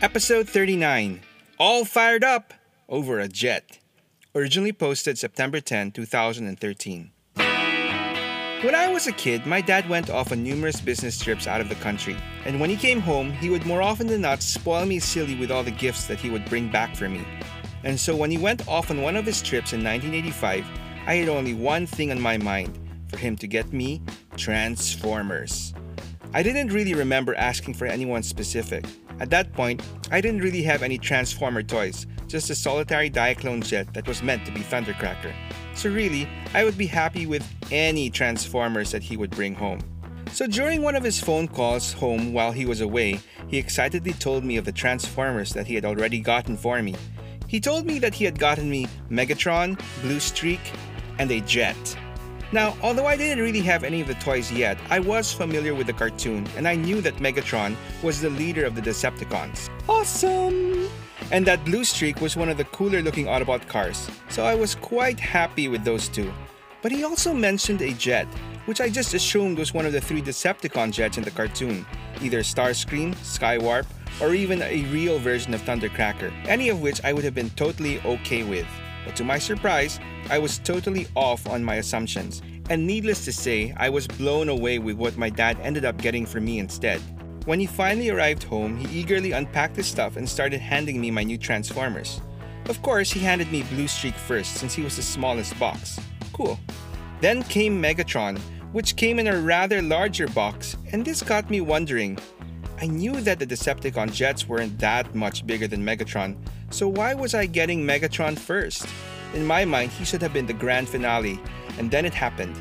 Episode 39 All Fired Up Over a Jet. Originally posted September 10, 2013. When I was a kid, my dad went off on numerous business trips out of the country, and when he came home, he would more often than not spoil me silly with all the gifts that he would bring back for me. And so when he went off on one of his trips in 1985, I had only one thing on my mind for him to get me Transformers. I didn't really remember asking for anyone specific. At that point, I didn't really have any Transformer toys, just a solitary Diaclone jet that was meant to be Thundercracker. So really, I would be happy with any Transformers that he would bring home. So during one of his phone calls home while he was away, he excitedly told me of the Transformers that he had already gotten for me. He told me that he had gotten me Megatron, Bluestreak, and a jet. Now, although I didn't really have any of the toys yet, I was familiar with the cartoon and I knew that Megatron was the leader of the Decepticons. Awesome! And that Bluestreak was one of the cooler looking Autobot cars, so I was quite happy with those two. But he also mentioned a jet, which I just assumed was one of the three Decepticon jets in the cartoon, either Starscream, Skywarp, or even a real version of Thundercracker, any of which I would have been totally okay with. But to my surprise, I was totally off on my assumptions, and needless to say, I was blown away with what my dad ended up getting for me instead. When he finally arrived home, he eagerly unpacked his stuff and started handing me my new Transformers. Of course, he handed me Bluestreak first since he was the smallest box. Cool. Then came Megatron, which came in a rather larger box, and this got me wondering. I knew that the Decepticon jets weren't that much bigger than Megatron, so why was I getting Megatron first? In my mind, he should have been the grand finale, and then it happened.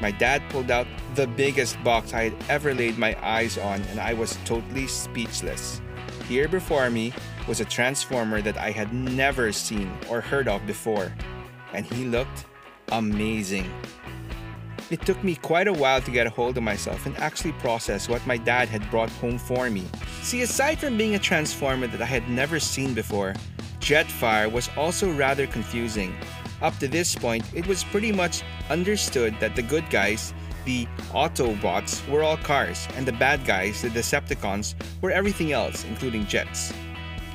My dad pulled out the biggest box I had ever laid my eyes on, and I was totally speechless. Here before me was a Transformer that I had never seen or heard of before, and he looked amazing. It took me quite a while to get a hold of myself and actually process what my dad had brought home for me. See, aside from being a Transformer that I had never seen before, Jetfire was also rather confusing. Up to this point, it was pretty much understood that the good guys, the Autobots, were all cars, and the bad guys, the Decepticons, were everything else, including jets.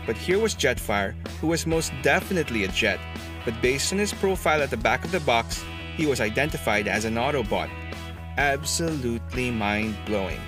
But here was Jetfire, who was most definitely a jet, but based on his profile at the back of the box, he was identified as an Autobot. Absolutely mind blowing.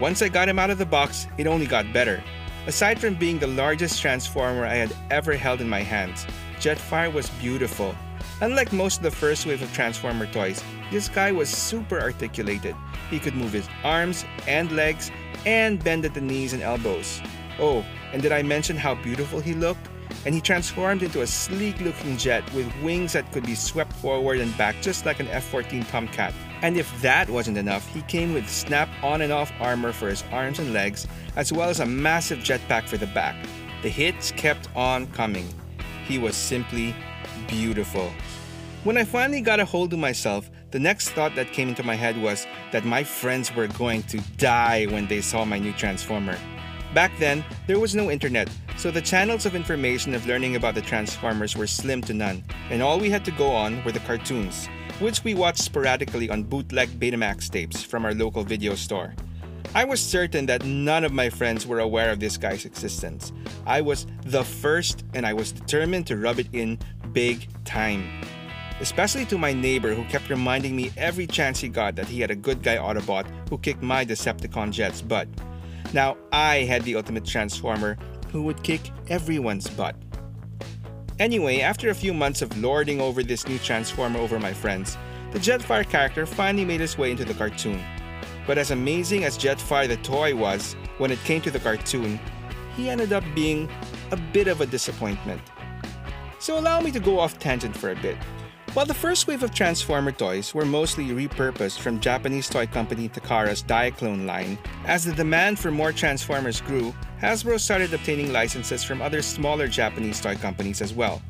Once I got him out of the box, it only got better. Aside from being the largest transformer I had ever held in my hands, Jetfire was beautiful. Unlike most of the first wave of Transformer toys, this guy was super articulated. He could move his arms and legs and bend at the knees and elbows. Oh, and did I mention how beautiful he looked? And he transformed into a sleek looking jet with wings that could be swept forward and back just like an F 14 Tomcat. And if that wasn't enough, he came with snap on and off armor for his arms and legs, as well as a massive jetpack for the back. The hits kept on coming. He was simply beautiful. When I finally got a hold of myself, the next thought that came into my head was that my friends were going to die when they saw my new Transformer. Back then, there was no internet, so the channels of information of learning about the Transformers were slim to none, and all we had to go on were the cartoons which we watched sporadically on bootleg Betamax tapes from our local video store. I was certain that none of my friends were aware of this guy's existence. I was the first, and I was determined to rub it in big time. Especially to my neighbor who kept reminding me every chance he got that he had a good guy Autobot who kicked my Decepticon jet's butt. Now I had the ultimate Transformer who would kick everyone's butt. Anyway, after a few months of lording over this new Transformer over my friends, the Jetfire character finally made his way into the cartoon. But as amazing as Jetfire the toy was, when it came to the cartoon, he ended up being a bit of a disappointment. So allow me to go off tangent for a bit. While the first wave of Transformer toys were mostly repurposed from Japanese toy company Takara's Diaclone line, as the demand for more Transformers grew, Hasbro started obtaining licenses from other smaller Japanese toy companies as well.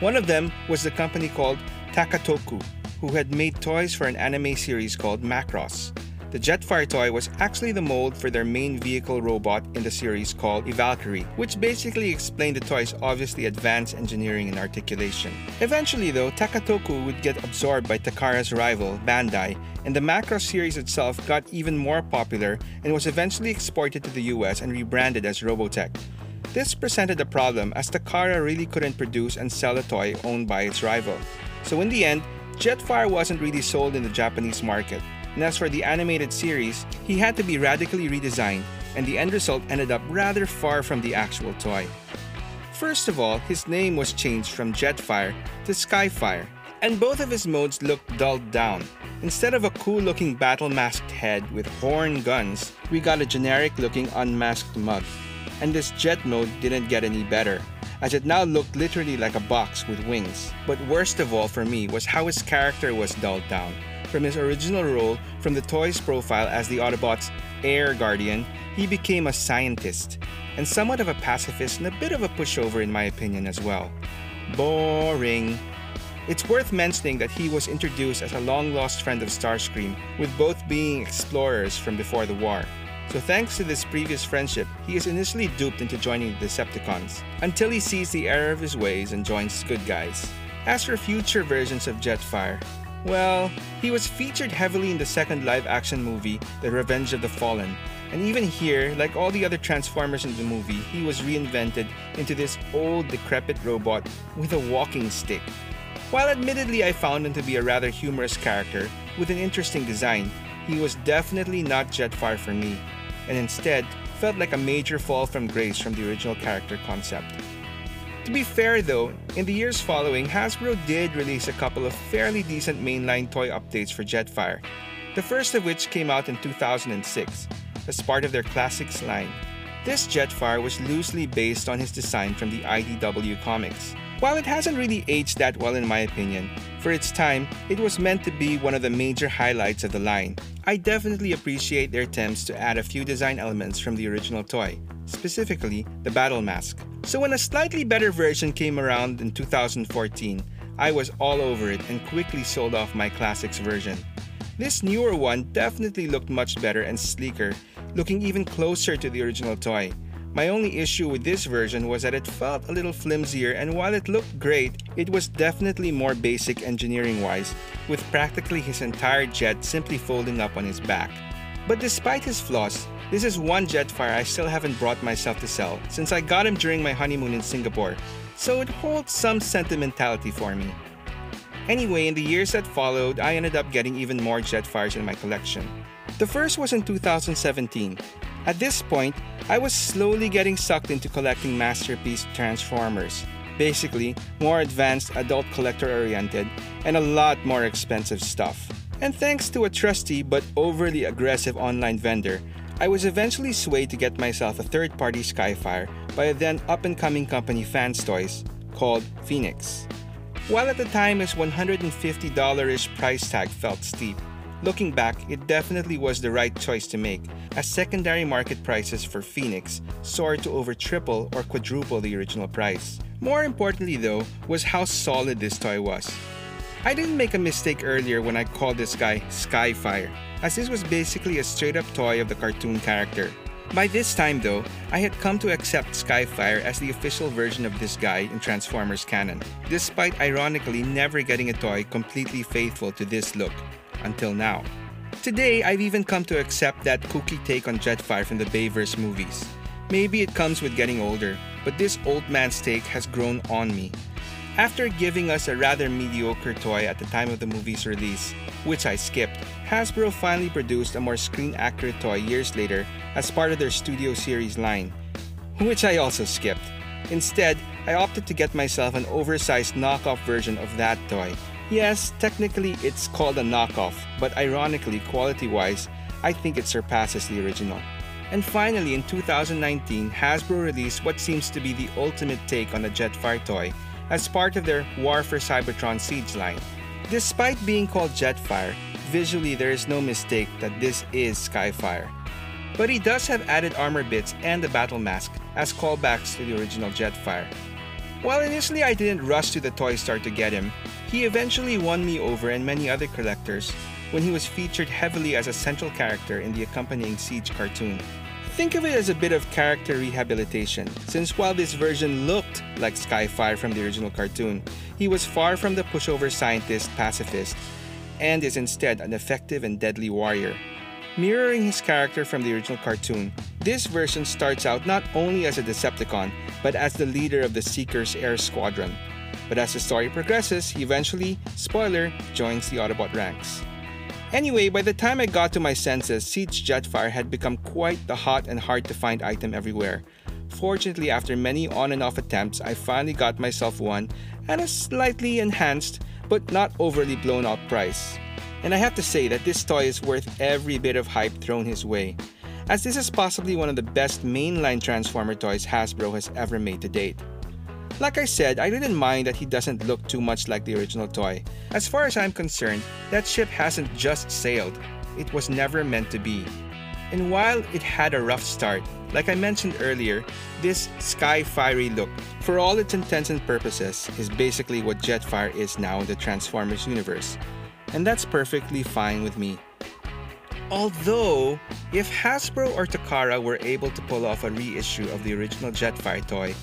One of them was the company called Takatoku, who had made toys for an anime series called Macross. The Jetfire toy was actually the mold for their main vehicle robot in the series called Valkyrie, which basically explained the toy's obviously advanced engineering and articulation. Eventually though, Takatoku would get absorbed by Takara's rival, Bandai, and the Macross series itself got even more popular and was eventually exported to the US and rebranded as Robotech. This presented a problem as Takara really couldn't produce and sell a toy owned by its rival. So in the end, Jetfire wasn't really sold in the Japanese market, and as for the animated series, he had to be radically redesigned, and the end result ended up rather far from the actual toy. First of all, his name was changed from Jetfire to Skyfire, and both of his modes looked dulled down. Instead of a cool looking battle masked head with horn guns, we got a generic looking unmasked mug. And this jet mode didn't get any better, as it now looked literally like a box with wings. But worst of all for me was how his character was dulled down. From his original role from the toy's profile as the Autobots' air guardian, he became a scientist, and somewhat of a pacifist and a bit of a pushover in my opinion as well. Boring. It's worth mentioning that he was introduced as a long lost friend of Starscream, with both being explorers from before the war. So thanks to this previous friendship, he is initially duped into joining the Decepticons, until he sees the error of his ways and joins the good guys. As for future versions of Jetfire, well, he was featured heavily in the second live action movie, The Revenge of the Fallen, and even here, like all the other Transformers in the movie, he was reinvented into this old, decrepit robot with a walking stick. While admittedly I found him to be a rather humorous character with an interesting design, he was definitely not Jetfire for me, and instead felt like a major fall from grace from the original character concept. To be fair though, in the years following, Hasbro did release a couple of fairly decent mainline toy updates for Jetfire, the first of which came out in 2006 as part of their Classics line. This Jetfire was loosely based on his design from the IDW comics. While it hasn't really aged that well in my opinion, for its time, it was meant to be one of the major highlights of the line. I definitely appreciate their attempts to add a few design elements from the original toy, specifically the battle mask. So when a slightly better version came around in 2014, I was all over it and quickly sold off my classics version. This newer one definitely looked much better and sleeker, looking even closer to the original toy. My only issue with this version was that it felt a little flimsier and while it looked great, it was definitely more basic engineering wise, with practically his entire jet simply folding up on his back. But despite his flaws, this is one Jetfire I still haven't brought myself to sell since I got him during my honeymoon in Singapore, so it holds some sentimentality for me. Anyway, in the years that followed, I ended up getting even more Jetfires in my collection. The first was in 2017. At this point, I was slowly getting sucked into collecting masterpiece Transformers. Basically, more advanced adult collector oriented and a lot more expensive stuff. And thanks to a trusty but overly aggressive online vendor, I was eventually swayed to get myself a third party Skyfire by a then up and coming company Fans Toys called Phoenix. While at the time his $150 ish price tag felt steep, looking back, it definitely was the right choice to make, as secondary market prices for Phoenix soared to over triple or quadruple the original price. More importantly, though, was how solid this toy was. I didn't make a mistake earlier when I called this guy Skyfire as this was basically a straight up toy of the cartoon character. By this time, though, I had come to accept Skyfire as the official version of this guy in Transformers canon, despite ironically never getting a toy completely faithful to this look, until now. Today, I've even come to accept that kooky take on Jetfire from the Bayverse movies. Maybe it comes with getting older, but this old man's take has grown on me. After giving us a rather mediocre toy at the time of the movie's release, which I skipped, Hasbro finally produced a more screen accurate toy years later as part of their Studio Series line, which I also skipped. Instead, I opted to get myself an oversized knockoff version of that toy. Yes, technically it's called a knockoff, but ironically, quality wise, I think it surpasses the original. And finally, in 2019, Hasbro released what seems to be the ultimate take on a Jetfire toy as part of their War for Cybertron Siege line. Despite being called Jetfire, visually there is no mistake that this is Skyfire. But he does have added armor bits and a battle mask as callbacks to the original Jetfire. While initially I didn't rush to the toy store to get him, he eventually won me over and many other collectors when he was featured heavily as a central character in the accompanying Siege cartoon. Think of it as a bit of character rehabilitation, since while this version looked like Skyfire from the original cartoon, he was far from the pushover scientist pacifist and is instead an effective and deadly warrior. Mirroring his character from the original cartoon, this version starts out not only as a Decepticon, but as the leader of the Seeker's Air Squadron. But as the story progresses, he eventually, spoiler, joins the Autobot ranks. Anyway, by the time I got to my senses, Siege Jetfire had become quite the hot and hard to find item everywhere. Fortunately, after many on and off attempts, I finally got myself one at a slightly enhanced but not overly blown out price. And I have to say that this toy is worth every bit of hype thrown his way, as this is possibly one of the best mainline Transformer toys Hasbro has ever made to date. Like I said, I didn't mind that he doesn't look too much like the original toy. As far as I'm concerned, that ship hasn't just sailed, it was never meant to be. And while it had a rough start, like I mentioned earlier, this sky fiery look, for all its intents and purposes, is basically what Jetfire is now in the Transformers universe. And that's perfectly fine with me. Although, if Hasbro or Takara were able to pull off a reissue of the original Jetfire toy,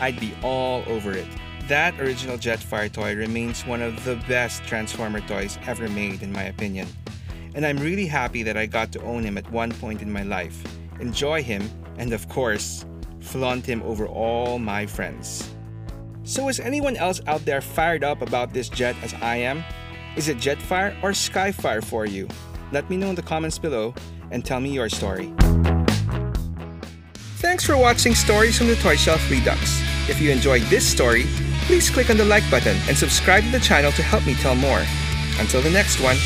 I'd be all over it. That original Jetfire toy remains one of the best Transformer toys ever made, in my opinion. And I'm really happy that I got to own him at one point in my life, enjoy him, and of course, flaunt him over all my friends. So, is anyone else out there fired up about this jet as I am? Is it Jetfire or Skyfire for you? Let me know in the comments below and tell me your story. Thanks for watching Stories from the Toy Shelf Redux. If you enjoyed this story, please click on the like button and subscribe to the channel to help me tell more. Until the next one,